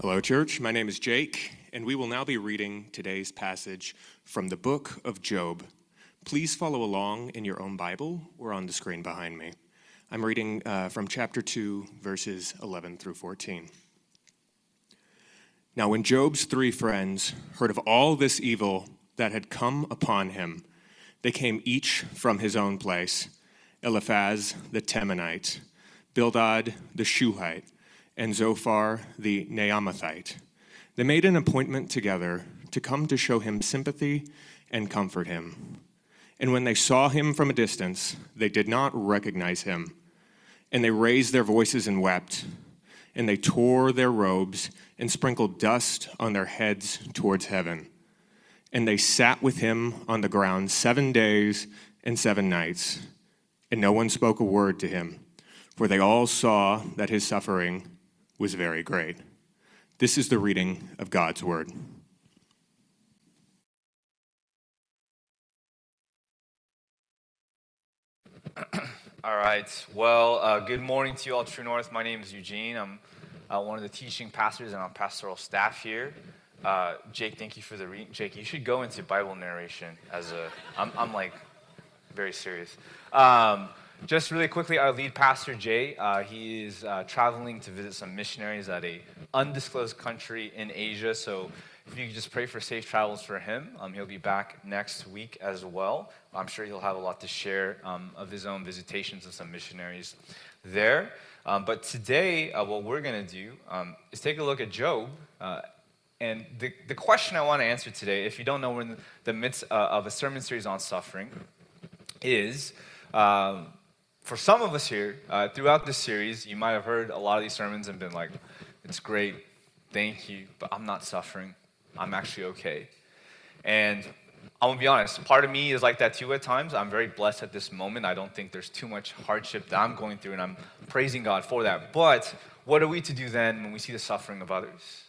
Hello, church. My name is Jake, and we will now be reading today's passage from the book of Job. Please follow along in your own Bible or on the screen behind me. I'm reading uh, from chapter 2, verses 11 through 14. Now, when Job's three friends heard of all this evil that had come upon him, they came each from his own place Eliphaz the Temanite, Bildad the Shuhite, and Zophar the Naamathite. They made an appointment together to come to show him sympathy and comfort him. And when they saw him from a distance, they did not recognize him. And they raised their voices and wept. And they tore their robes and sprinkled dust on their heads towards heaven. And they sat with him on the ground seven days and seven nights. And no one spoke a word to him, for they all saw that his suffering was very great. This is the reading of God's word. All right. Well, uh, good morning to you all, True North. My name is Eugene. I'm uh, one of the teaching pastors and on pastoral staff here. Uh, Jake, thank you for the reading. Jake, you should go into Bible narration as a. I'm, I'm like very serious. Um, just really quickly, our lead pastor Jay, uh, he is uh, traveling to visit some missionaries at a undisclosed country in Asia. So if you could just pray for safe travels for him, um, he'll be back next week as well. I'm sure he'll have a lot to share um, of his own visitations of some missionaries there. Um, but today, uh, what we're going to do um, is take a look at Job. Uh, and the, the question I want to answer today, if you don't know, we're in the midst uh, of a sermon series on suffering, is um, for some of us here, uh, throughout this series, you might have heard a lot of these sermons and been like, it's great, thank you, but I'm not suffering. I'm actually okay. And I'm gonna be honest, part of me is like that too at times. I'm very blessed at this moment. I don't think there's too much hardship that I'm going through, and I'm praising God for that. But what are we to do then when we see the suffering of others?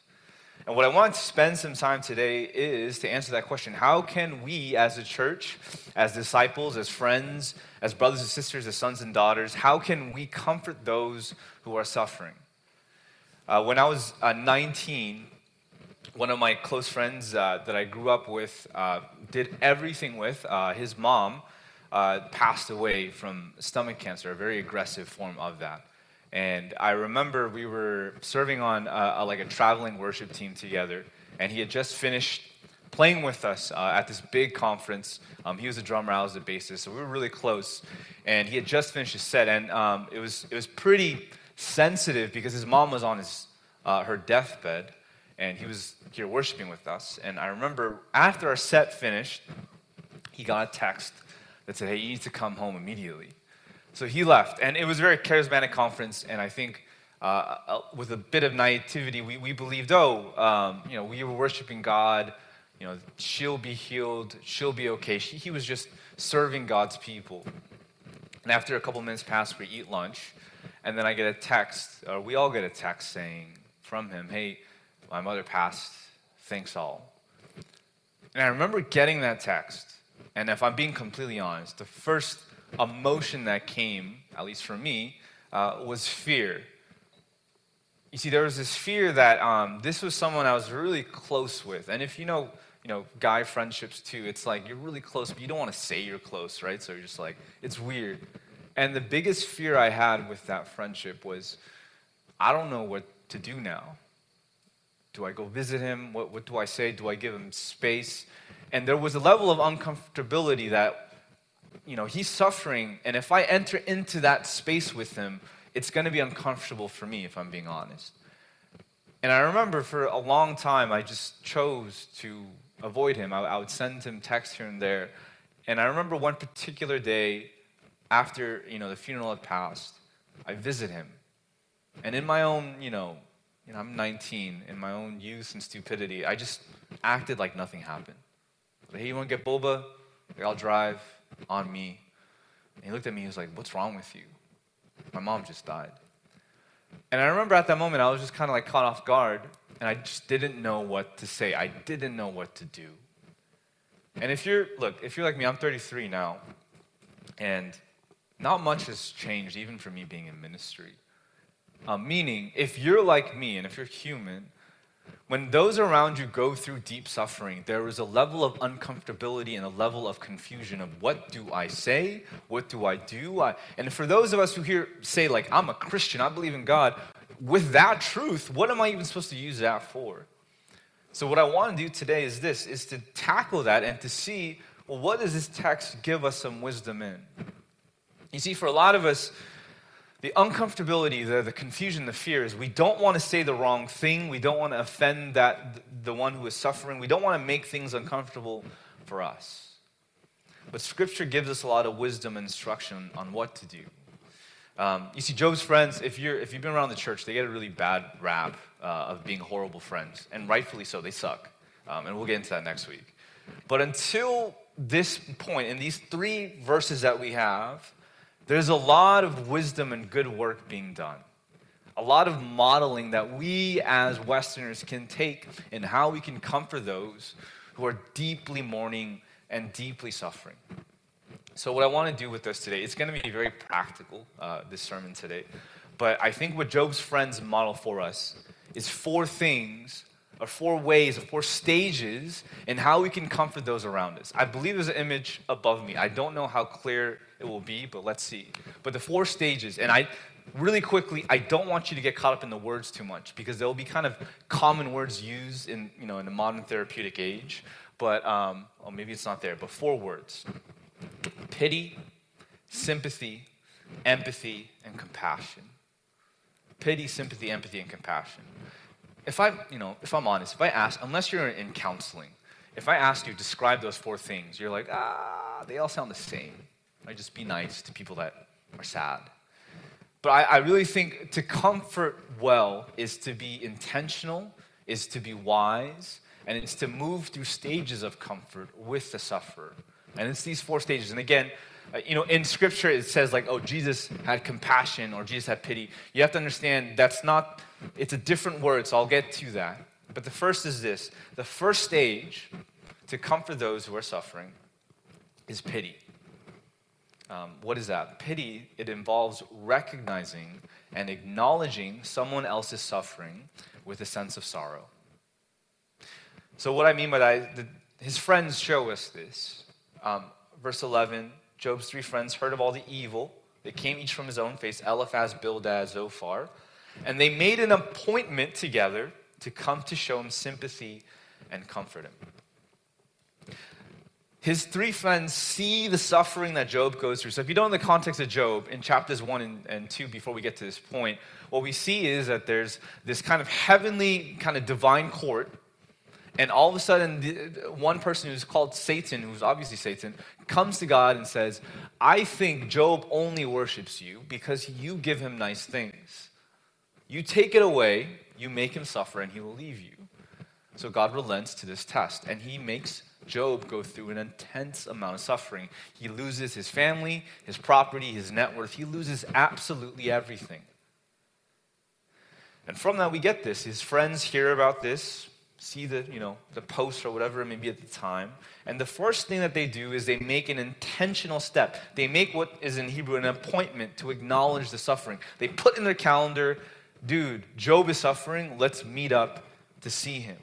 And what I want to spend some time today is to answer that question. How can we, as a church, as disciples, as friends, as brothers and sisters, as sons and daughters, how can we comfort those who are suffering? Uh, when I was uh, 19, one of my close friends uh, that I grew up with, uh, did everything with, uh, his mom uh, passed away from stomach cancer, a very aggressive form of that. And I remember we were serving on a, like a traveling worship team together, and he had just finished playing with us uh, at this big conference. Um, he was a drummer, I was the bassist, so we were really close. And he had just finished his set, and um, it was it was pretty sensitive because his mom was on his uh, her deathbed, and he was here worshiping with us. And I remember after our set finished, he got a text that said, "Hey, you need to come home immediately." So he left, and it was a very charismatic conference, and I think uh, uh, with a bit of naivety, we, we believed, oh, um, you know, we were worshiping God, you know, she'll be healed, she'll be okay. She, he was just serving God's people. And after a couple minutes pass, we eat lunch, and then I get a text, or we all get a text saying from him, hey, my mother passed, thanks all. And I remember getting that text, and if I'm being completely honest, the first emotion that came, at least for me, uh, was fear. You see, there was this fear that um, this was someone I was really close with. And if you know, you know, guy friendships too, it's like you're really close, but you don't want to say you're close, right? So you're just like, it's weird. And the biggest fear I had with that friendship was, I don't know what to do now. Do I go visit him? What, what do I say? Do I give him space? And there was a level of uncomfortability that you know, he's suffering, and if I enter into that space with him, it's going to be uncomfortable for me, if I'm being honest. And I remember for a long time, I just chose to avoid him. I, I would send him texts here and there. And I remember one particular day, after you know the funeral had passed, I visit him, and in my own, you know, you know, I'm 19. In my own youth and stupidity, I just acted like nothing happened. Hey, you want to get boba? I'll drive on me. And he looked at me, he was like, What's wrong with you? My mom just died. And I remember at that moment, I was just kind of like caught off guard, and I just didn't know what to say. I didn't know what to do. And if you're, look, if you're like me, I'm 33 now, and not much has changed, even for me being in ministry. Um, meaning, if you're like me, and if you're human, when those around you go through deep suffering, there is a level of uncomfortability and a level of confusion of what do I say? What do I do? I, and for those of us who here say, like, I'm a Christian, I believe in God, with that truth, what am I even supposed to use that for? So what I want to do today is this, is to tackle that and to see, well, what does this text give us some wisdom in? You see, for a lot of us, the uncomfortability, the, the confusion, the fear is we don't want to say the wrong thing. We don't want to offend that the one who is suffering. We don't want to make things uncomfortable for us. But Scripture gives us a lot of wisdom and instruction on what to do. Um, you see, Job's friends, if, you're, if you've been around the church, they get a really bad rap uh, of being horrible friends. And rightfully so, they suck. Um, and we'll get into that next week. But until this point, in these three verses that we have, there's a lot of wisdom and good work being done. A lot of modeling that we as Westerners can take in how we can comfort those who are deeply mourning and deeply suffering. So, what I want to do with this today, it's going to be very practical, uh, this sermon today. But I think what Job's friends model for us is four things or four ways or four stages in how we can comfort those around us. I believe there's an image above me. I don't know how clear it will be, but let's see. But the four stages, and I really quickly, I don't want you to get caught up in the words too much because there will be kind of common words used in you know in the modern therapeutic age. But um, well, maybe it's not there. But four words: pity, sympathy, empathy, and compassion. Pity, sympathy, empathy, and compassion if I, you know, if I'm honest, if I ask, unless you're in counseling, if I ask you describe those four things, you're like, ah, they all sound the same. I just be nice to people that are sad. But I, I really think to comfort well is to be intentional, is to be wise, and it's to move through stages of comfort with the sufferer. And it's these four stages. And again, uh, you know, in scripture it says like, oh, Jesus had compassion or Jesus had pity. You have to understand that's not, it's a different word, so I'll get to that. But the first is this the first stage to comfort those who are suffering is pity. Um, what is that? Pity, it involves recognizing and acknowledging someone else's suffering with a sense of sorrow. So, what I mean by that, the, his friends show us this. Um, verse 11 Job's three friends heard of all the evil that came each from his own face Eliphaz, Bildad, Zophar. And they made an appointment together to come to show him sympathy and comfort him. His three friends see the suffering that Job goes through. So, if you don't know the context of Job, in chapters one and, and two, before we get to this point, what we see is that there's this kind of heavenly, kind of divine court and all of a sudden, the, one person who's called Satan, who's obviously Satan, comes to God and says, I think Job only worships you because you give him nice things. You take it away, you make him suffer, and he will leave you. So God relents to this test, and he makes Job go through an intense amount of suffering. He loses his family, his property, his net worth. He loses absolutely everything. And from that, we get this. His friends hear about this see the, you know, the post or whatever it may be at the time. And the first thing that they do is they make an intentional step. They make what is in Hebrew an appointment to acknowledge the suffering. They put in their calendar, dude, Job is suffering, let's meet up to see him.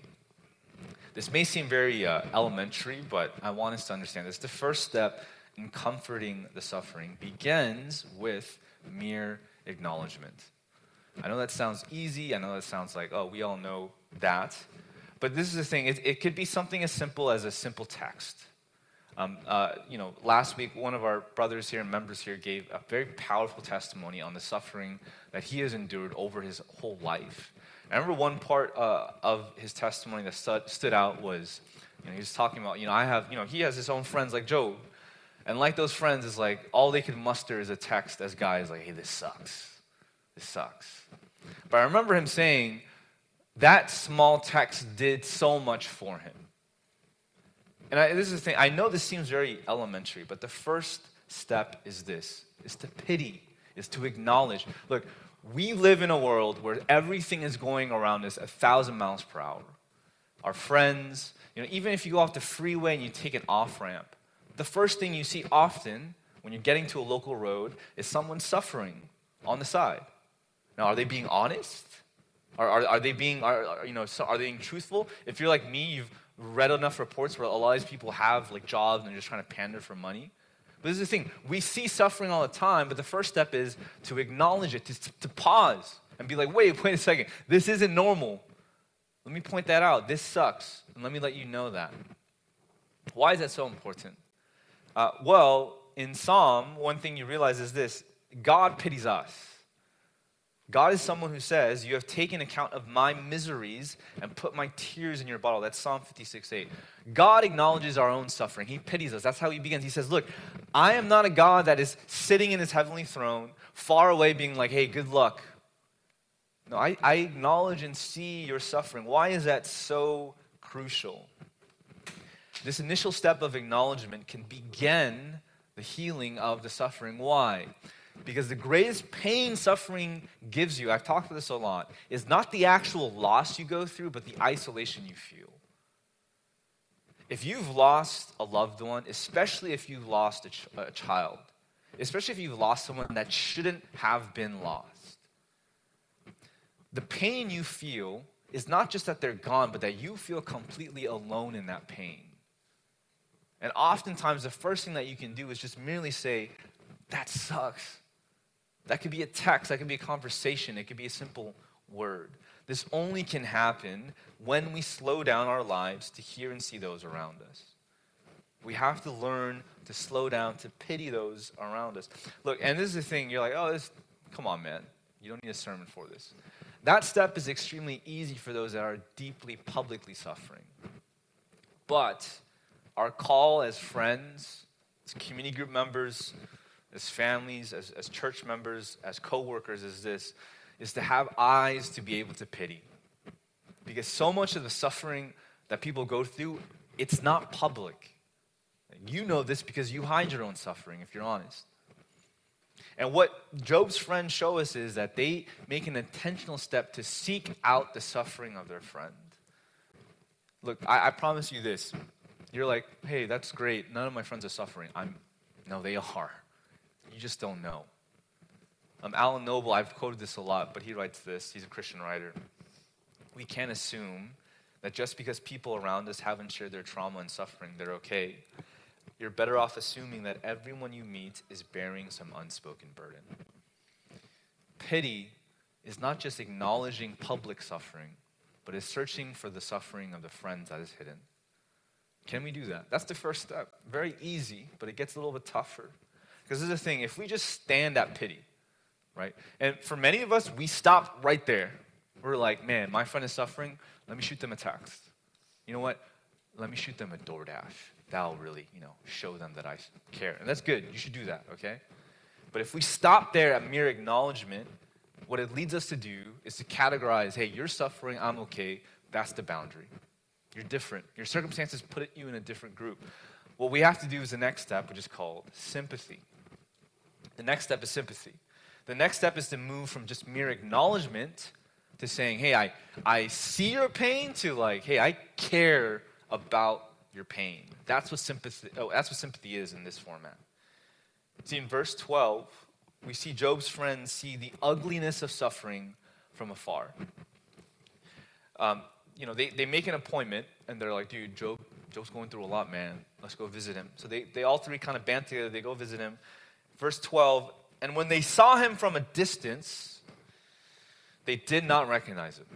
This may seem very uh, elementary, but I want us to understand this. The first step in comforting the suffering begins with mere acknowledgement. I know that sounds easy. I know that sounds like, oh, we all know that. But this is the thing, it, it could be something as simple as a simple text. Um, uh, you know, last week, one of our brothers here and members here gave a very powerful testimony on the suffering that he has endured over his whole life. I remember one part uh, of his testimony that stood, stood out was, you know, he was talking about, you know, I have, you know, he has his own friends like Job. And like those friends, is like all they could muster is a text as guys like, hey, this sucks. This sucks. But I remember him saying, that small text did so much for him. And I, this is the thing, I know this seems very elementary, but the first step is this is to pity, is to acknowledge. Look, we live in a world where everything is going around us a thousand miles per hour. Our friends, you know, even if you go off the freeway and you take an off ramp, the first thing you see often when you're getting to a local road is someone suffering on the side. Now, are they being honest? Are, are, are they being, are, are, you know, so are they being truthful? If you're like me, you've read enough reports where a lot of these people have like jobs and they're just trying to pander for money. But this is the thing we see suffering all the time, but the first step is to acknowledge it, to, to pause and be like, wait, wait a second, this isn't normal. Let me point that out. This sucks. And let me let you know that. Why is that so important? Uh, well, in Psalm, one thing you realize is this God pities us. God is someone who says, You have taken account of my miseries and put my tears in your bottle. That's Psalm 56 8. God acknowledges our own suffering. He pities us. That's how he begins. He says, Look, I am not a God that is sitting in his heavenly throne, far away, being like, Hey, good luck. No, I, I acknowledge and see your suffering. Why is that so crucial? This initial step of acknowledgement can begin the healing of the suffering. Why? Because the greatest pain suffering gives you, I've talked about this a lot, is not the actual loss you go through, but the isolation you feel. If you've lost a loved one, especially if you've lost a, ch- a child, especially if you've lost someone that shouldn't have been lost, the pain you feel is not just that they're gone, but that you feel completely alone in that pain. And oftentimes, the first thing that you can do is just merely say, That sucks. That could be a text, that could be a conversation, it could be a simple word. This only can happen when we slow down our lives to hear and see those around us. We have to learn to slow down, to pity those around us. Look, and this is the thing, you're like, oh, this, come on, man. You don't need a sermon for this. That step is extremely easy for those that are deeply publicly suffering. But our call as friends, as community group members, as families, as, as church members, as co-workers is this, is to have eyes to be able to pity. Because so much of the suffering that people go through, it's not public. You know this because you hide your own suffering, if you're honest. And what Job's friends show us is that they make an intentional step to seek out the suffering of their friend. Look, I, I promise you this. You're like, hey, that's great. None of my friends are suffering. I'm, no, they are. You just don't know. Um, Alan Noble, I've quoted this a lot, but he writes this. He's a Christian writer. We can't assume that just because people around us haven't shared their trauma and suffering, they're okay. You're better off assuming that everyone you meet is bearing some unspoken burden. Pity is not just acknowledging public suffering, but is searching for the suffering of the friends that is hidden. Can we do that? That's the first step. Very easy, but it gets a little bit tougher. Because this is the thing if we just stand at pity, right? And for many of us, we stop right there. We're like, man, my friend is suffering. Let me shoot them a text. You know what? Let me shoot them a DoorDash. That'll really, you know, show them that I care. And that's good. You should do that, okay? But if we stop there at mere acknowledgement, what it leads us to do is to categorize, hey, you're suffering, I'm okay. That's the boundary. You're different. Your circumstances put you in a different group. What we have to do is the next step, which is called sympathy. The next step is sympathy. The next step is to move from just mere acknowledgement to saying, hey, I, I see your pain, to like, hey, I care about your pain. That's what sympathy, oh, that's what sympathy is in this format. See, in verse 12, we see Job's friends see the ugliness of suffering from afar. Um, you know, they, they make an appointment and they're like, dude, Job, Job's going through a lot, man. Let's go visit him. So they, they all three kind of band together. They go visit him. Verse 12, and when they saw him from a distance, they did not recognize him.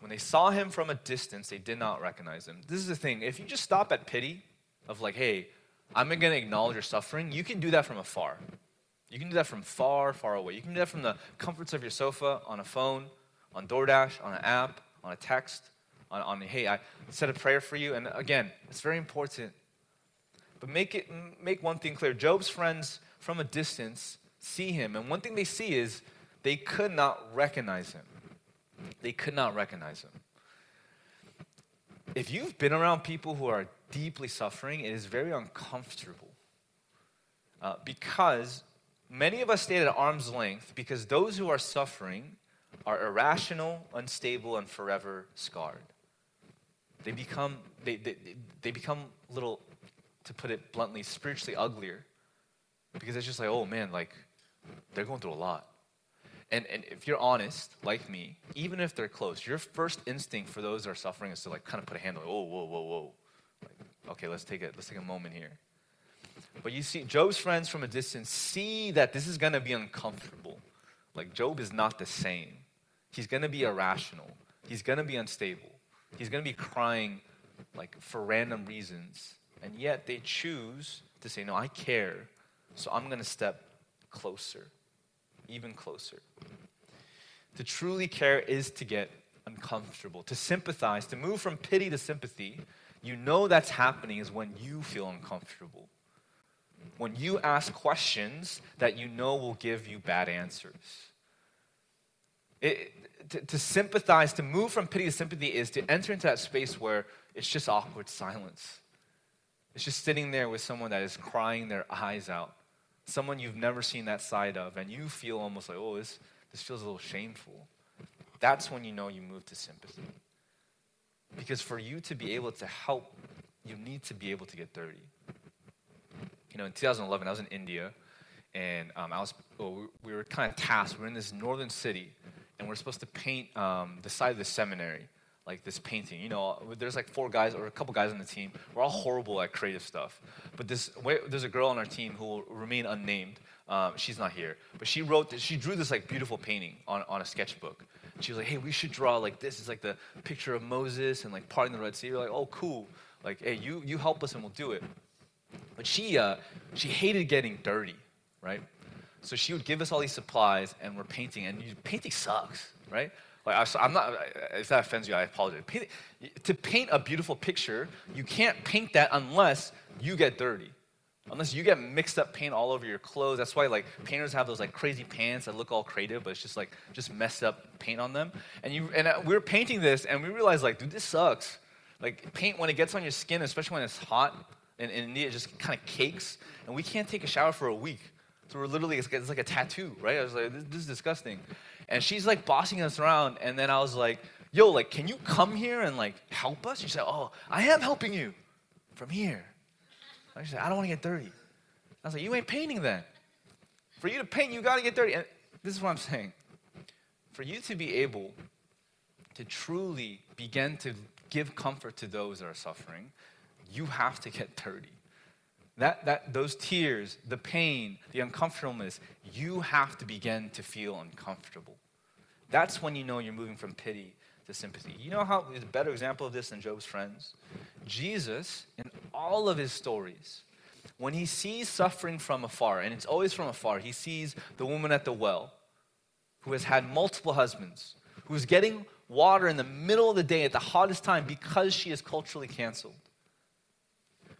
When they saw him from a distance, they did not recognize him. This is the thing. If you just stop at pity, of like, hey, I'm going to acknowledge your suffering, you can do that from afar. You can do that from far, far away. You can do that from the comforts of your sofa, on a phone, on DoorDash, on an app, on a text, on, on hey, I said a prayer for you. And again, it's very important. But make it make one thing clear. Job's friends from a distance see him, and one thing they see is they could not recognize him. They could not recognize him. If you've been around people who are deeply suffering, it is very uncomfortable. Uh, because many of us stay at arm's length because those who are suffering are irrational, unstable, and forever scarred. They become, they, they, they become little, to put it bluntly, spiritually uglier because it's just like, oh man, like they're going through a lot. And, and if you're honest, like me, even if they're close, your first instinct for those that are suffering is to like kind of put a hand on, oh, whoa, whoa, whoa. Like, okay, let's take it. Let's take a moment here. But you see, Job's friends from a distance see that this is going to be uncomfortable. Like Job is not the same. He's going to be irrational. He's going to be unstable. He's going to be crying like for random reasons. And yet they choose to say, no, I care. So I'm going to step closer, even closer. To truly care is to get uncomfortable, to sympathize, to move from pity to sympathy. You know that's happening is when you feel uncomfortable. When you ask questions that you know will give you bad answers. It, to, to sympathize, to move from pity to sympathy is to enter into that space where it's just awkward silence. It's just sitting there with someone that is crying their eyes out, someone you've never seen that side of, and you feel almost like, oh, this, this feels a little shameful. That's when you know you move to sympathy. Because for you to be able to help, you need to be able to get dirty. You know, in 2011, I was in India, and um, I was, well, we were kind of tasked. We are in this northern city, and we're supposed to paint um, the side of the seminary, like this painting. You know, there's like four guys or a couple guys on the team. We're all horrible at creative stuff. But this, there's a girl on our team who will remain unnamed. Um, she's not here, but she wrote, this, she drew this like beautiful painting on, on a sketchbook. She was like, "Hey, we should draw like this. It's like the picture of Moses and like parting the Red Sea." We're like, "Oh, cool. Like, hey, you you help us and we'll do it." But she uh, she hated getting dirty, right? So she would give us all these supplies, and we're painting, and painting sucks, right? Like I, am not. If that offends you, I apologize. Paint, to paint a beautiful picture, you can't paint that unless you get dirty, unless you get mixed up paint all over your clothes. That's why like painters have those like crazy pants that look all creative, but it's just like just messed up paint on them. And you and uh, we were painting this, and we realized like, dude, this sucks. Like paint when it gets on your skin, especially when it's hot, and, and it just kind of cakes, and we can't take a shower for a week. So we're literally, it's, it's like a tattoo, right? I was like, this, this is disgusting. And she's like bossing us around, and then I was like, yo, like, can you come here and like help us? She said, oh, I am helping you from here. I said, I don't want to get dirty. I was like, you ain't painting then. For you to paint, you got to get dirty. And this is what I'm saying. For you to be able to truly begin to give comfort to those that are suffering, you have to get dirty. That, that, those tears, the pain, the uncomfortableness, you have to begin to feel uncomfortable. That's when you know you're moving from pity to sympathy. You know how is a better example of this than Job's friends? Jesus, in all of his stories, when he sees suffering from afar, and it's always from afar, he sees the woman at the well who has had multiple husbands, who's getting water in the middle of the day at the hottest time because she is culturally canceled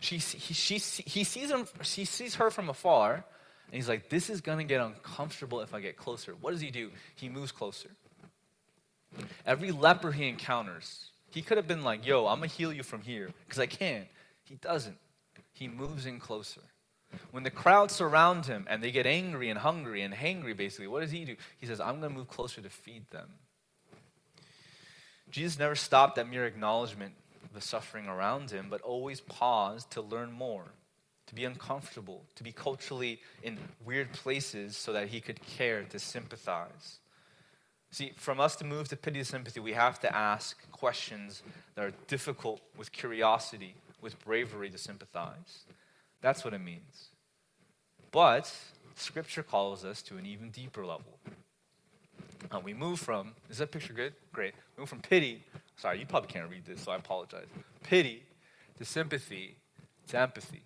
she, he, she, he, sees him, he sees her from afar, and he's like, This is going to get uncomfortable if I get closer. What does he do? He moves closer. Every leper he encounters, he could have been like, Yo, I'm going to heal you from here, because I can. He doesn't. He moves in closer. When the crowd surround him and they get angry and hungry and hangry, basically, what does he do? He says, I'm going to move closer to feed them. Jesus never stopped at mere acknowledgement the suffering around him, but always paused to learn more, to be uncomfortable, to be culturally in weird places so that he could care, to sympathize. See, from us to move to pity and sympathy, we have to ask questions that are difficult with curiosity, with bravery to sympathize. That's what it means. But Scripture calls us to an even deeper level. Uh, we move from, is that picture good? Great. We move from pity Sorry, you probably can't read this, so I apologize. Pity to sympathy to empathy.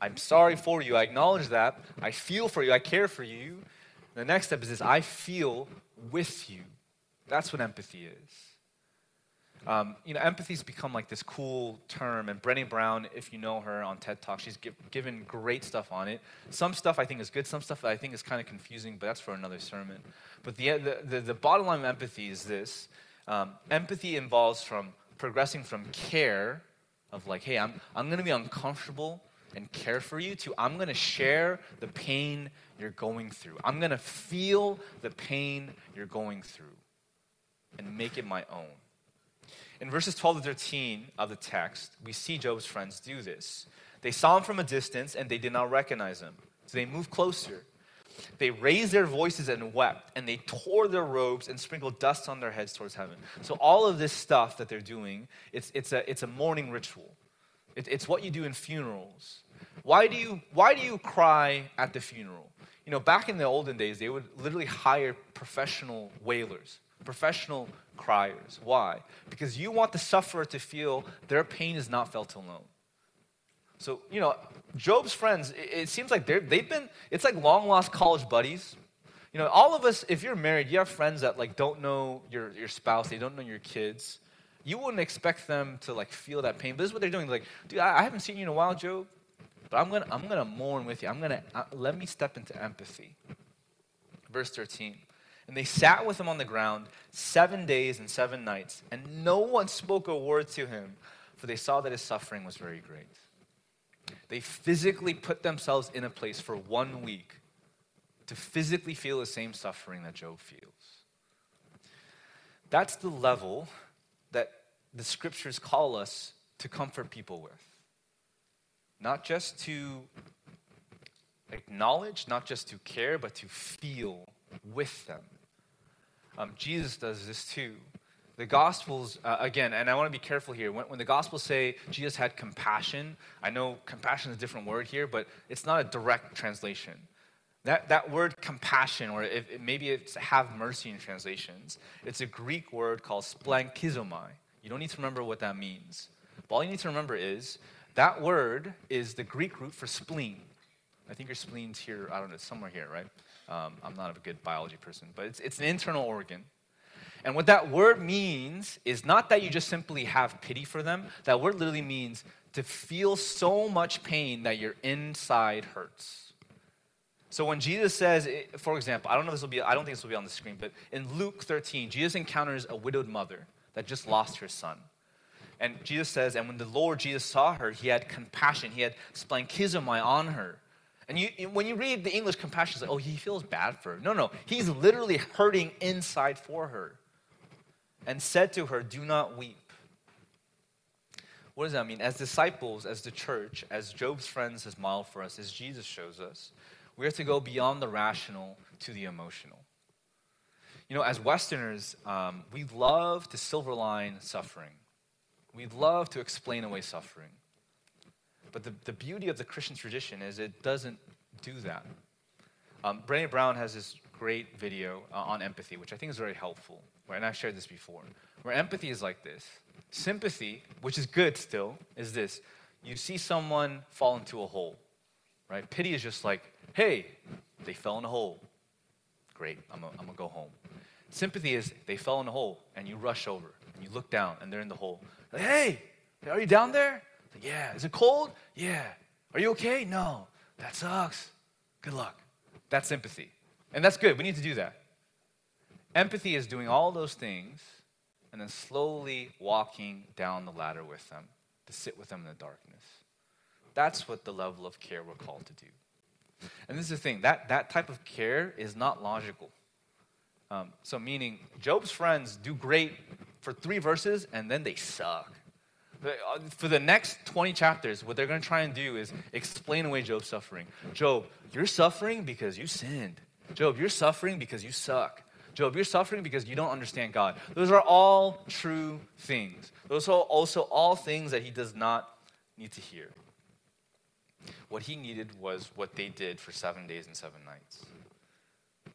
I'm sorry for you. I acknowledge that. I feel for you. I care for you. The next step is this I feel with you. That's what empathy is. Um, you know, empathy's become like this cool term, and Brené Brown, if you know her on TED Talk, she's give, given great stuff on it. Some stuff I think is good, some stuff I think is kind of confusing, but that's for another sermon. But the, the, the, the bottom line of empathy is this um, empathy involves from progressing from care of like, hey, I'm, I'm going to be uncomfortable and care for you to I'm going to share the pain you're going through. I'm going to feel the pain you're going through and make it my own. In verses 12 to 13 of the text, we see Job's friends do this. They saw him from a distance and they did not recognize him. So they moved closer. They raised their voices and wept, and they tore their robes and sprinkled dust on their heads towards heaven. So all of this stuff that they're doing, it's, it's, a, it's a mourning ritual. It, it's what you do in funerals. Why do, you, why do you cry at the funeral? You know, back in the olden days, they would literally hire professional wailers, professional criers. Why? Because you want the sufferer to feel their pain is not felt alone. So, you know, Job's friends, it, it seems like they're, they've been, it's like long lost college buddies. You know, all of us, if you're married, you have friends that like don't know your, your spouse, they don't know your kids. You wouldn't expect them to like feel that pain. But this is what they're doing. Like, dude, I, I haven't seen you in a while, Job, but I'm gonna, I'm gonna mourn with you. I'm gonna, uh, let me step into empathy. Verse 13. And they sat with him on the ground seven days and seven nights, and no one spoke a word to him, for they saw that his suffering was very great. They physically put themselves in a place for one week to physically feel the same suffering that Job feels. That's the level that the scriptures call us to comfort people with. Not just to acknowledge, not just to care, but to feel with them. Um, Jesus does this too the Gospels, uh, again, and I want to be careful here. When, when, the Gospels say Jesus had compassion, I know compassion is a different word here, but it's not a direct translation. That, that word compassion, or if, maybe it's have mercy in translations, it's a Greek word called splanchnizomai. You don't need to remember what that means. But all you need to remember is that word is the Greek root for spleen. I think your spleen's here, I don't know, somewhere here, right? Um, I'm not a good biology person, but it's, it's an internal organ. And what that word means is not that you just simply have pity for them. That word literally means to feel so much pain that your inside hurts. So when Jesus says, for example, I don't know if this will be, I don't think this will be on the screen, but in Luke 13, Jesus encounters a widowed mother that just lost her son. And Jesus says, and when the Lord Jesus saw her, he had compassion. He had splanchnizomai on her. And you, when you read the English compassion, it's like, oh, he feels bad for her. No, no, he's literally hurting inside for her and said to her, Do not weep. What does that mean? As disciples, as the church, as Job's friends has modeled for us, as Jesus shows us, we are to go beyond the rational to the emotional. You know, as Westerners, um, we love to silver line suffering. We love to explain away suffering. But the, the beauty of the Christian tradition is it doesn't do that. Um, Brene Brown has this great video uh, on empathy, which I think is very helpful and I've shared this before, where empathy is like this. Sympathy, which is good still, is this. You see someone fall into a hole, right? Pity is just like, hey, they fell in a hole. Great, I'm gonna go home. Sympathy is they fell in a hole and you rush over and you look down and they're in the hole. Like, hey, are you down there? Like, yeah. Is it cold? Yeah. Are you okay? No. That sucks. Good luck. That's sympathy. And that's good. We need to do that. Empathy is doing all those things and then slowly walking down the ladder with them to sit with them in the darkness. That's what the level of care we're called to do. And this is the thing that, that type of care is not logical. Um, so, meaning, Job's friends do great for three verses and then they suck. Uh, for the next 20 chapters, what they're going to try and do is explain away Job's suffering. Job, you're suffering because you sinned. Job, you're suffering because you suck. Job, you're suffering because you don't understand God. Those are all true things. Those are also all things that he does not need to hear. What he needed was what they did for seven days and seven nights.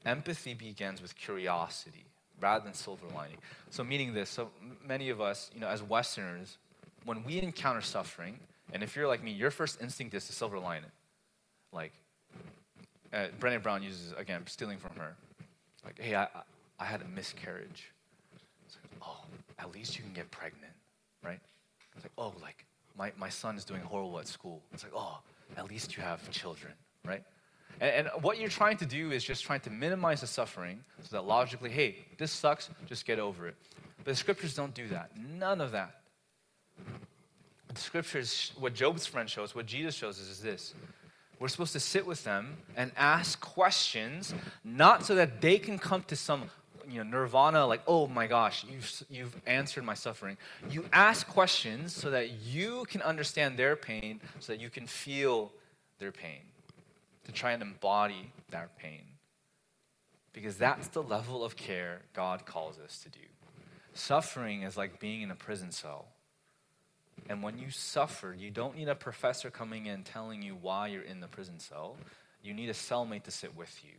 Empathy begins with curiosity rather than silver lining. So, meaning this, so many of us, you know, as Westerners, when we encounter suffering, and if you're like me, your first instinct is to silver line it. Like, uh, Brene Brown uses, again, stealing from her. Like, hey, I, I had a miscarriage. It's like, oh, at least you can get pregnant, right? It's like, oh, like my, my son is doing horrible at school. It's like, oh, at least you have children, right? And, and what you're trying to do is just trying to minimize the suffering so that logically, hey, this sucks, just get over it. But the scriptures don't do that. None of that. The scriptures, what Job's friend shows, what Jesus shows us is this we're supposed to sit with them and ask questions, not so that they can come to some you know, nirvana, like, oh my gosh, you've, you've answered my suffering. You ask questions so that you can understand their pain, so that you can feel their pain, to try and embody their pain. because that's the level of care God calls us to do. Suffering is like being in a prison cell. And when you suffer, you don't need a professor coming in telling you why you're in the prison cell. You need a cellmate to sit with you.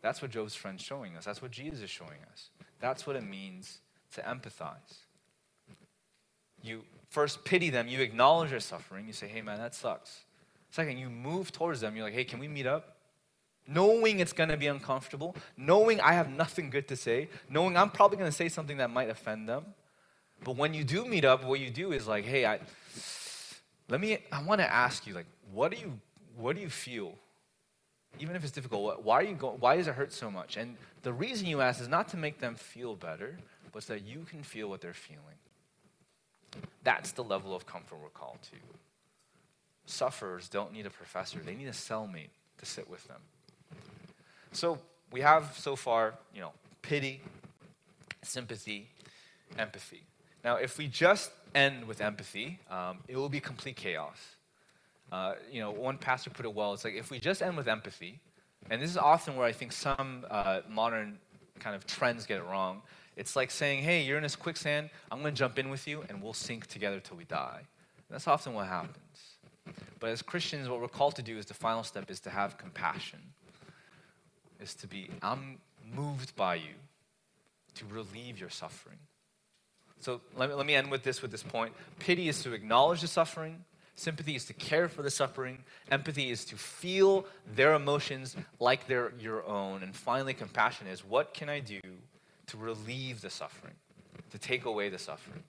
That's what Job's friend's showing us. That's what Jesus is showing us. That's what it means to empathize. You first pity them, you acknowledge their suffering, you say, hey man, that sucks. Second, you move towards them, you're like, hey, can we meet up? Knowing it's gonna be uncomfortable, knowing I have nothing good to say, knowing I'm probably gonna say something that might offend them. But when you do meet up, what you do is like, hey, I let me I wanna ask you, like, what do you what do you feel? Even if it's difficult, why are you going why does it hurt so much? And the reason you ask is not to make them feel better, but so that you can feel what they're feeling. That's the level of comfort we're called to. Sufferers don't need a professor, they need a cellmate to sit with them. So we have so far, you know, pity, sympathy, empathy. Now, if we just end with empathy, um, it will be complete chaos. Uh, you know, one pastor put it well. It's like if we just end with empathy, and this is often where I think some uh, modern kind of trends get it wrong. It's like saying, hey, you're in this quicksand, I'm going to jump in with you, and we'll sink together till we die. And that's often what happens. But as Christians, what we're called to do is the final step is to have compassion, is to be, I'm moved by you to relieve your suffering. So let me, let me end with this with this point. Pity is to acknowledge the suffering. Sympathy is to care for the suffering. Empathy is to feel their emotions like they're your own. And finally, compassion is what can I do to relieve the suffering, to take away the suffering.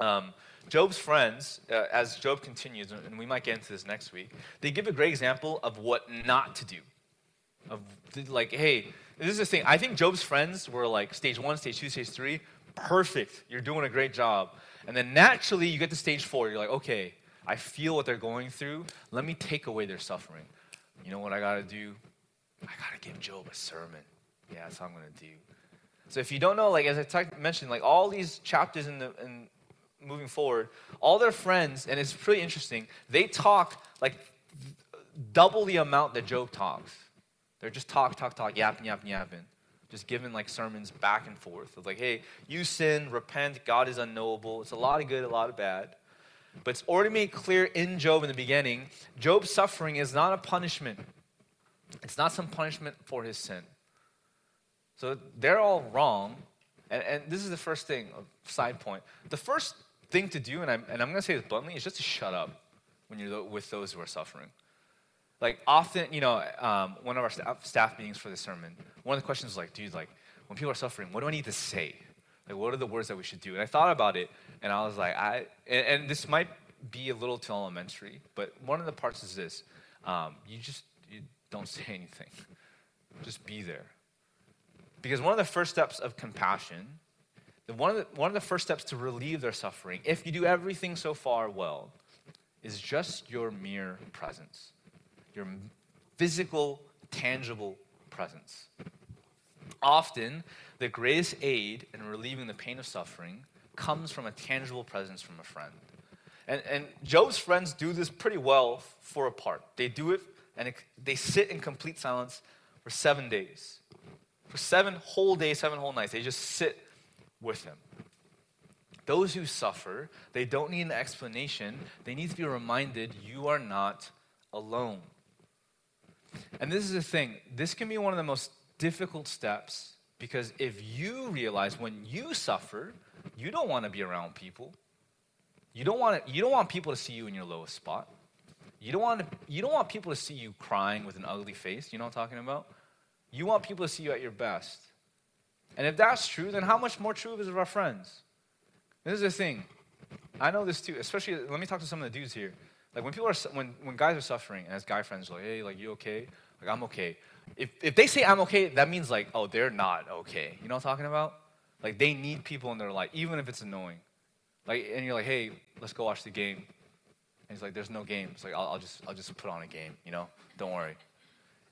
Um, Job's friends, uh, as Job continues, and we might get into this next week, they give a great example of what not to do. Of like, hey, this is the thing. I think Job's friends were like stage one, stage two, stage three, perfect. You're doing a great job. And then naturally, you get to stage four. You're like, okay, I feel what they're going through. Let me take away their suffering. You know what I got to do? I got to give Job a sermon. Yeah, that's what I'm going to do. So if you don't know, like as I mentioned, like all these chapters in the in moving forward, all their friends, and it's pretty interesting. They talk like double the amount that Job talks. They're just talk, talk, talk, yapping, yapping, yapping. Just giving like sermons back and forth of like, hey, you sin, repent, God is unknowable. It's a lot of good, a lot of bad. But it's already made clear in Job in the beginning Job's suffering is not a punishment, it's not some punishment for his sin. So they're all wrong. And, and this is the first thing, side point. The first thing to do, and I'm, and I'm going to say this bluntly, is just to shut up when you're with those who are suffering. Like often, you know, um, one of our staff, staff meetings for the sermon, one of the questions was like, dude, like, when people are suffering, what do I need to say? Like, what are the words that we should do? And I thought about it, and I was like, I, and, and this might be a little too elementary, but one of the parts is this: um, you just you don't say anything, just be there. Because one of the first steps of compassion, one of, the, one of the first steps to relieve their suffering, if you do everything so far well, is just your mere presence, your physical, tangible presence. Often, the greatest aid in relieving the pain of suffering comes from a tangible presence from a friend. And, and Job's friends do this pretty well for a part. They do it and it, they sit in complete silence for seven days. For seven whole days, seven whole nights, they just sit with him. Those who suffer, they don't need an explanation. They need to be reminded you are not alone. And this is the thing this can be one of the most difficult steps because if you realize when you suffer, you don't want to be around people. You don't want to, you don't want people to see you in your lowest spot. You don't want to, you don't want people to see you crying with an ugly face. You know what I'm talking about? You want people to see you at your best. And if that's true, then how much more true is it of our friends? This is the thing. I know this too, especially, let me talk to some of the dudes here. Like when people are, when, when guys are suffering, and as guy friends like, hey, like, you okay? Like, I'm okay. If, if they say I'm okay, that means like, oh, they're not okay. You know what I'm talking about? Like they need people in their life, even if it's annoying. Like, and you're like, hey, let's go watch the game. And he's like, there's no game. It's like, I'll, I'll just, I'll just put on a game, you know? Don't worry.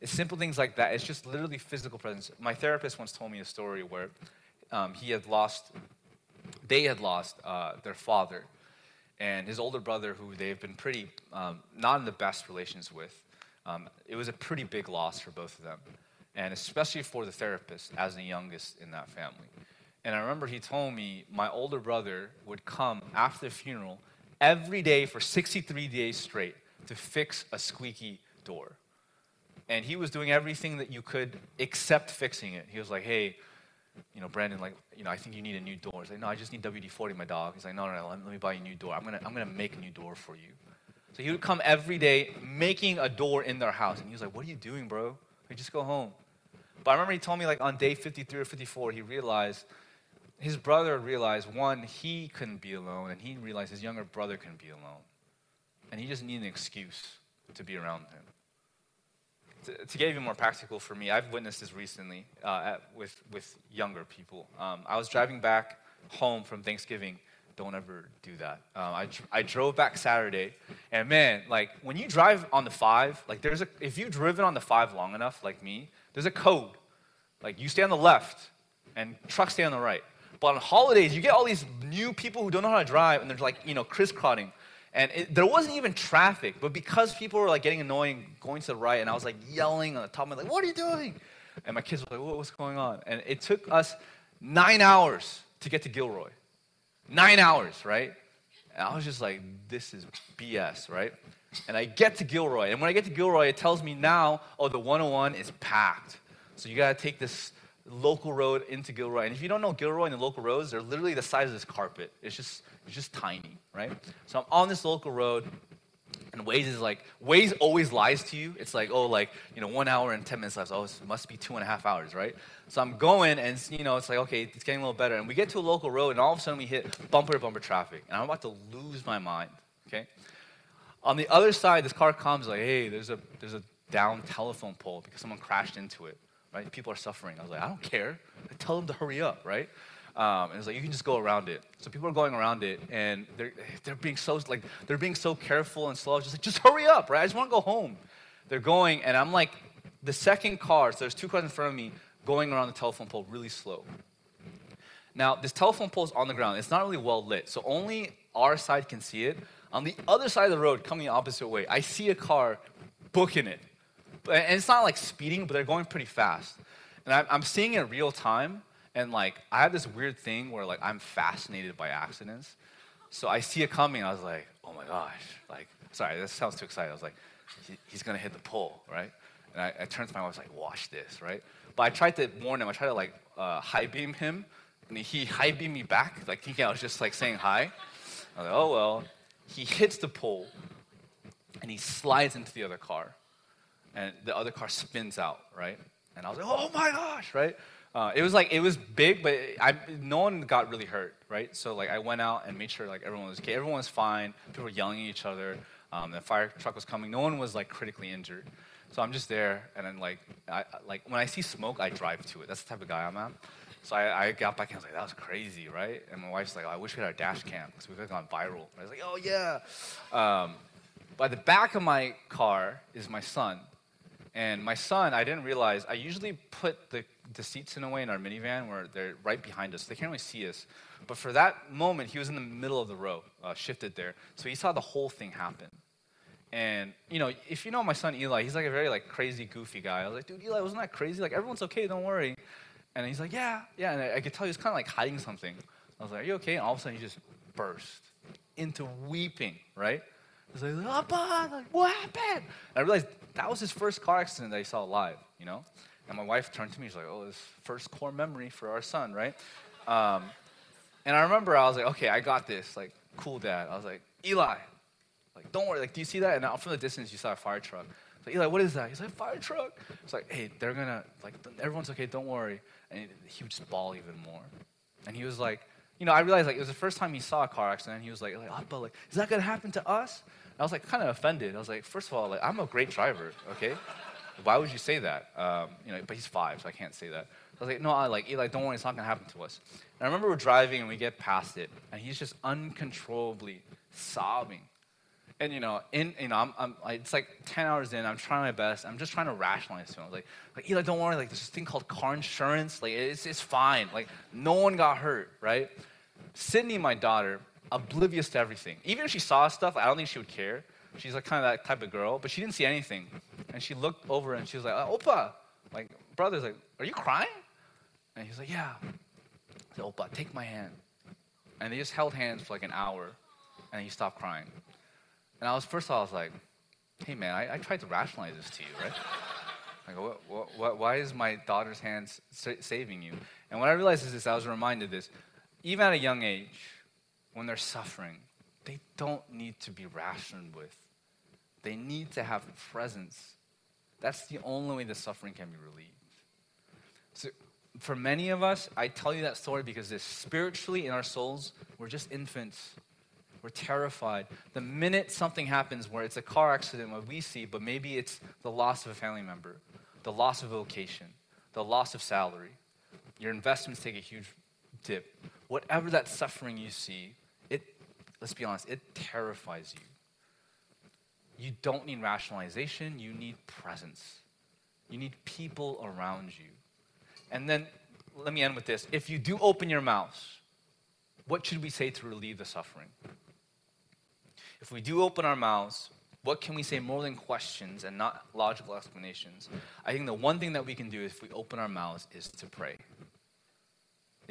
It's simple things like that. It's just literally physical presence. My therapist once told me a story where um, he had lost, they had lost uh, their father and his older brother, who they've been pretty um, not in the best relations with. Um, it was a pretty big loss for both of them. and especially for the therapist as the youngest in that family. And I remember he told me my older brother would come after the funeral every day for 63 days straight to fix a squeaky door. And he was doing everything that you could except fixing it. He was like, hey, you know, Brandon, like, you know, I think you need a new door. He's like, no, I just need WD-40, my dog. He's like, no, no, no, let, me buy you a new door. I'm gonna, I'm gonna make a new door for you. So he would come every day making a door in their house. And he was like, what are you doing, bro? Like, just go home. But I remember he told me like on day 53 or 54, he realized his brother realized one, he couldn't be alone, and he realized his younger brother couldn't be alone. And he just needed an excuse to be around him. To, to get even more practical for me, I've witnessed this recently uh, at, with, with younger people. Um, I was driving back home from Thanksgiving. Don't ever do that. Um, I, I drove back Saturday, and man, like when you drive on the five, like there's a, if you've driven on the five long enough, like me, there's a code. Like you stay on the left, and trucks stay on the right. But on holidays, you get all these new people who don't know how to drive, and they're like, you know, crisscrossing. And it, there wasn't even traffic, but because people were like getting annoying, going to the right, and I was like yelling on the top of my like, "What are you doing?" And my kids were like, "What's going on?" And it took us nine hours to get to Gilroy. Nine hours, right? And I was just like, "This is BS," right? And I get to Gilroy, and when I get to Gilroy, it tells me now, "Oh, the 101 is packed." So you gotta take this local road into Gilroy. And if you don't know Gilroy and the local roads, they're literally the size of this carpet. It's just, it's just tiny, right? So I'm on this local road, and Waze is like, Waze always lies to you. It's like, oh, like, you know, one hour and 10 minutes left. Oh, it must be two and a half hours, right? So I'm going, and, you know, it's like, okay, it's getting a little better. And we get to a local road, and all of a sudden we hit bumper to bumper traffic. And I'm about to lose my mind, okay? On the other side, this car comes like, hey, there's a, there's a down telephone pole because someone crashed into it right? People are suffering. I was like, I don't care. I tell them to hurry up, right? Um, and it's like you can just go around it. So people are going around it, and they're they're being so like they're being so careful and slow. Just like just hurry up, right? I just want to go home. They're going, and I'm like the second car. So there's two cars in front of me going around the telephone pole really slow. Now this telephone pole is on the ground. It's not really well lit, so only our side can see it. On the other side of the road, coming the opposite way, I see a car booking it and it's not like speeding, but they're going pretty fast. And I'm, I'm seeing it real time, and like I have this weird thing where like I'm fascinated by accidents. So I see it coming, I was like, oh my gosh, like sorry, this sounds too excited. I was like, he, he's gonna hit the pole, right? And I, I turned to my wife, I was like, watch this, right? But I tried to warn him. I tried to like uh, high beam him, and he high beamed me back, like thinking I was just like saying hi. I was like, oh well. He hits the pole, and he slides into the other car and the other car spins out, right? And I was like, oh my gosh, right? Uh, it was like it was big, but I, no one got really hurt, right? So like I went out and made sure like everyone was okay. Everyone was fine. People were yelling at each other. Um, the fire truck was coming. No one was like critically injured. So I'm just there, and then like I, like when I see smoke, I drive to it. That's the type of guy I'm at. So I, I got back and I was like, that was crazy, right? And my wife's like, oh, I wish we had our dash cam because we could have gone viral. And I was like, oh yeah. Um, by the back of my car is my son, and my son, I didn't realize, I usually put the, the seats in a way in our minivan where they're right behind us. They can't really see us. But for that moment, he was in the middle of the row, uh, shifted there. So he saw the whole thing happen. And, you know, if you know my son Eli, he's like a very like crazy, goofy guy. I was like, dude, Eli, wasn't that crazy? Like, everyone's okay, don't worry. And he's like, yeah, yeah. And I, I could tell he was kind of like hiding something. I was like, are you okay? And all of a sudden he just burst into weeping, right? He's like, Papa, like, what happened? And I realized that was his first car accident that he saw live, you know? And my wife turned to me, she's like, oh, this first core memory for our son, right? Um, and I remember I was like, okay, I got this. Like, cool, dad. I was like, Eli, like, don't worry. Like, do you see that? And out from the distance, you saw a fire truck. Like, Eli, what is that? He's like, fire truck. It's like, hey, they're gonna, like, everyone's okay, don't worry. And he would just bawl even more. And he was like, you know, I realized, like, it was the first time he saw a car accident. He was like, like, Abba, like, is that gonna happen to us? I was like kind of offended. I was like, first of all, like, I'm a great driver, okay? Why would you say that? Um, you know, but he's five, so I can't say that. I was like, no, I like Eli, don't worry, it's not gonna happen to us. And I remember we're driving and we get past it, and he's just uncontrollably sobbing. And you know, in you know, I'm, I'm it's like 10 hours in. I'm trying my best. I'm just trying to rationalize to him. Like, like Eli, don't worry. Like, there's this thing called car insurance. Like, it's it's fine. Like, no one got hurt, right? Sydney, my daughter, oblivious to everything. Even if she saw stuff, I don't think she would care. She's like kind of that type of girl, but she didn't see anything. And she looked over and she was like, oh, Oppa, Like, brother's like, Are you crying? And he's like, Yeah. I said, Oppa, take my hand. And they just held hands for like an hour, and he stopped crying. And I was, first of all, I was like, Hey man, I, I tried to rationalize this to you, right? Like, what, what, what, why is my daughter's hands sa- saving you? And what I realized is this, I was reminded this, even at a young age, when they're suffering, they don't need to be rationed with. They need to have presence. That's the only way the suffering can be relieved. So, for many of us, I tell you that story because this spiritually in our souls, we're just infants. We're terrified. The minute something happens where it's a car accident, what we see, but maybe it's the loss of a family member, the loss of a vocation, the loss of salary, your investments take a huge dip. Whatever that suffering you see, let's be honest, it terrifies you. You don't need rationalization, you need presence. You need people around you. And then let me end with this. If you do open your mouth, what should we say to relieve the suffering? If we do open our mouths, what can we say more than questions and not logical explanations? I think the one thing that we can do if we open our mouths is to pray.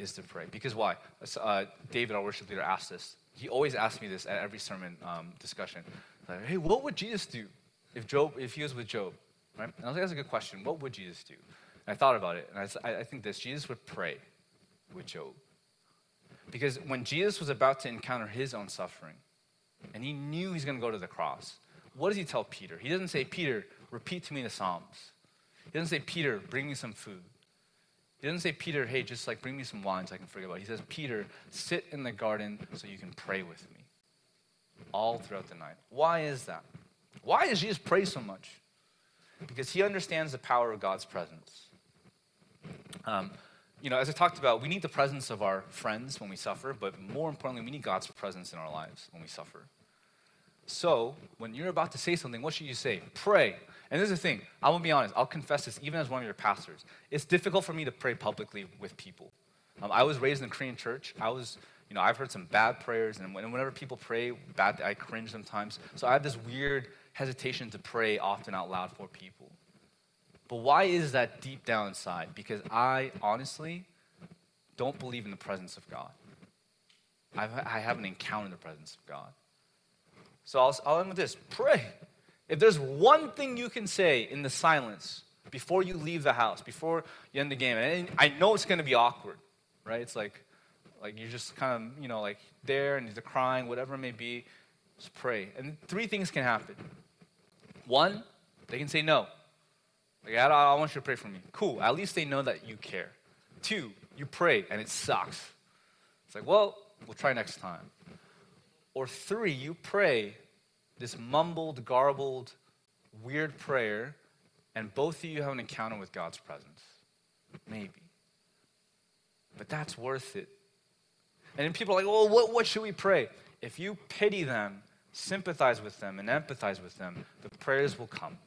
Is to pray. Because why? Uh, David, our worship leader, asked this. He always asks me this at every sermon um, discussion. Like, hey, what would Jesus do if Job, if he was with Job? Right? And I was like, that's a good question. What would Jesus do? And I thought about it, and I, I think this: Jesus would pray with Job. Because when Jesus was about to encounter his own suffering, and he knew he's going to go to the cross. What does he tell Peter? He doesn't say, Peter, repeat to me the Psalms. He doesn't say, Peter, bring me some food. He doesn't say, Peter, hey, just like bring me some wine so I can forget about it. He says, Peter, sit in the garden so you can pray with me all throughout the night. Why is that? Why does Jesus pray so much? Because he understands the power of God's presence. Um, you know, as I talked about, we need the presence of our friends when we suffer, but more importantly, we need God's presence in our lives when we suffer. So, when you're about to say something, what should you say? Pray. And this is the thing, I will be honest, I'll confess this even as one of your pastors. It's difficult for me to pray publicly with people. Um, I was raised in a Korean church. I was, you know, I've heard some bad prayers, and whenever people pray bad, I cringe sometimes. So I have this weird hesitation to pray often out loud for people. But why is that deep down inside? Because I honestly don't believe in the presence of God. I've, I haven't encountered the presence of God. So I'll, I'll end with this pray. If there's one thing you can say in the silence before you leave the house, before you end the game, and I know it's going to be awkward, right? It's like, like you're just kind of, you know, like there and you're crying, whatever it may be, just pray. And three things can happen. One, they can say no. Like, I, I want you to pray for me. Cool. At least they know that you care. Two, you pray and it sucks. It's like, well, we'll try next time. Or three, you pray this mumbled, garbled, weird prayer, and both of you have an encounter with God's presence. Maybe. But that's worth it. And then people are like, well, what, what should we pray? If you pity them, sympathize with them, and empathize with them, the prayers will come.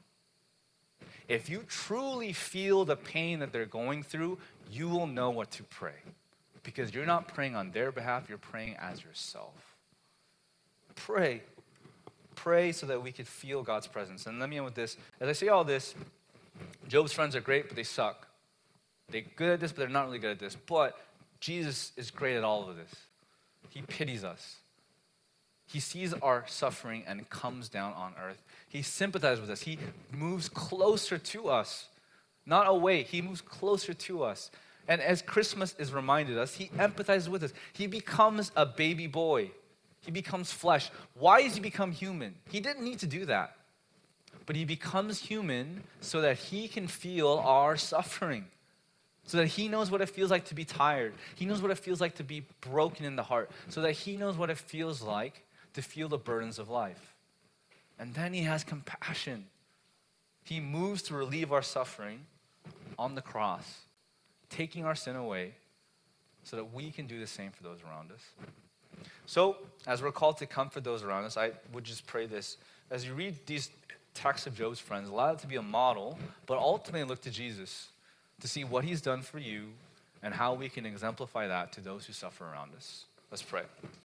If you truly feel the pain that they're going through, you will know what to pray. Because you're not praying on their behalf, you're praying as yourself. Pray. Pray so that we could feel God's presence. And let me end with this. As I say all this, Job's friends are great, but they suck. They're good at this, but they're not really good at this. But Jesus is great at all of this. He pities us. He sees our suffering and comes down on earth. He sympathizes with us. He moves closer to us, not away. He moves closer to us. And as Christmas is reminded us, he empathizes with us. He becomes a baby boy. He becomes flesh. Why does he become human? He didn't need to do that. But he becomes human so that he can feel our suffering. So that he knows what it feels like to be tired. He knows what it feels like to be broken in the heart. So that he knows what it feels like to feel the burdens of life. And then he has compassion. He moves to relieve our suffering on the cross, taking our sin away so that we can do the same for those around us. So, as we're called to comfort those around us, I would just pray this. As you read these texts of Job's friends, allow it to be a model, but ultimately look to Jesus to see what he's done for you and how we can exemplify that to those who suffer around us. Let's pray.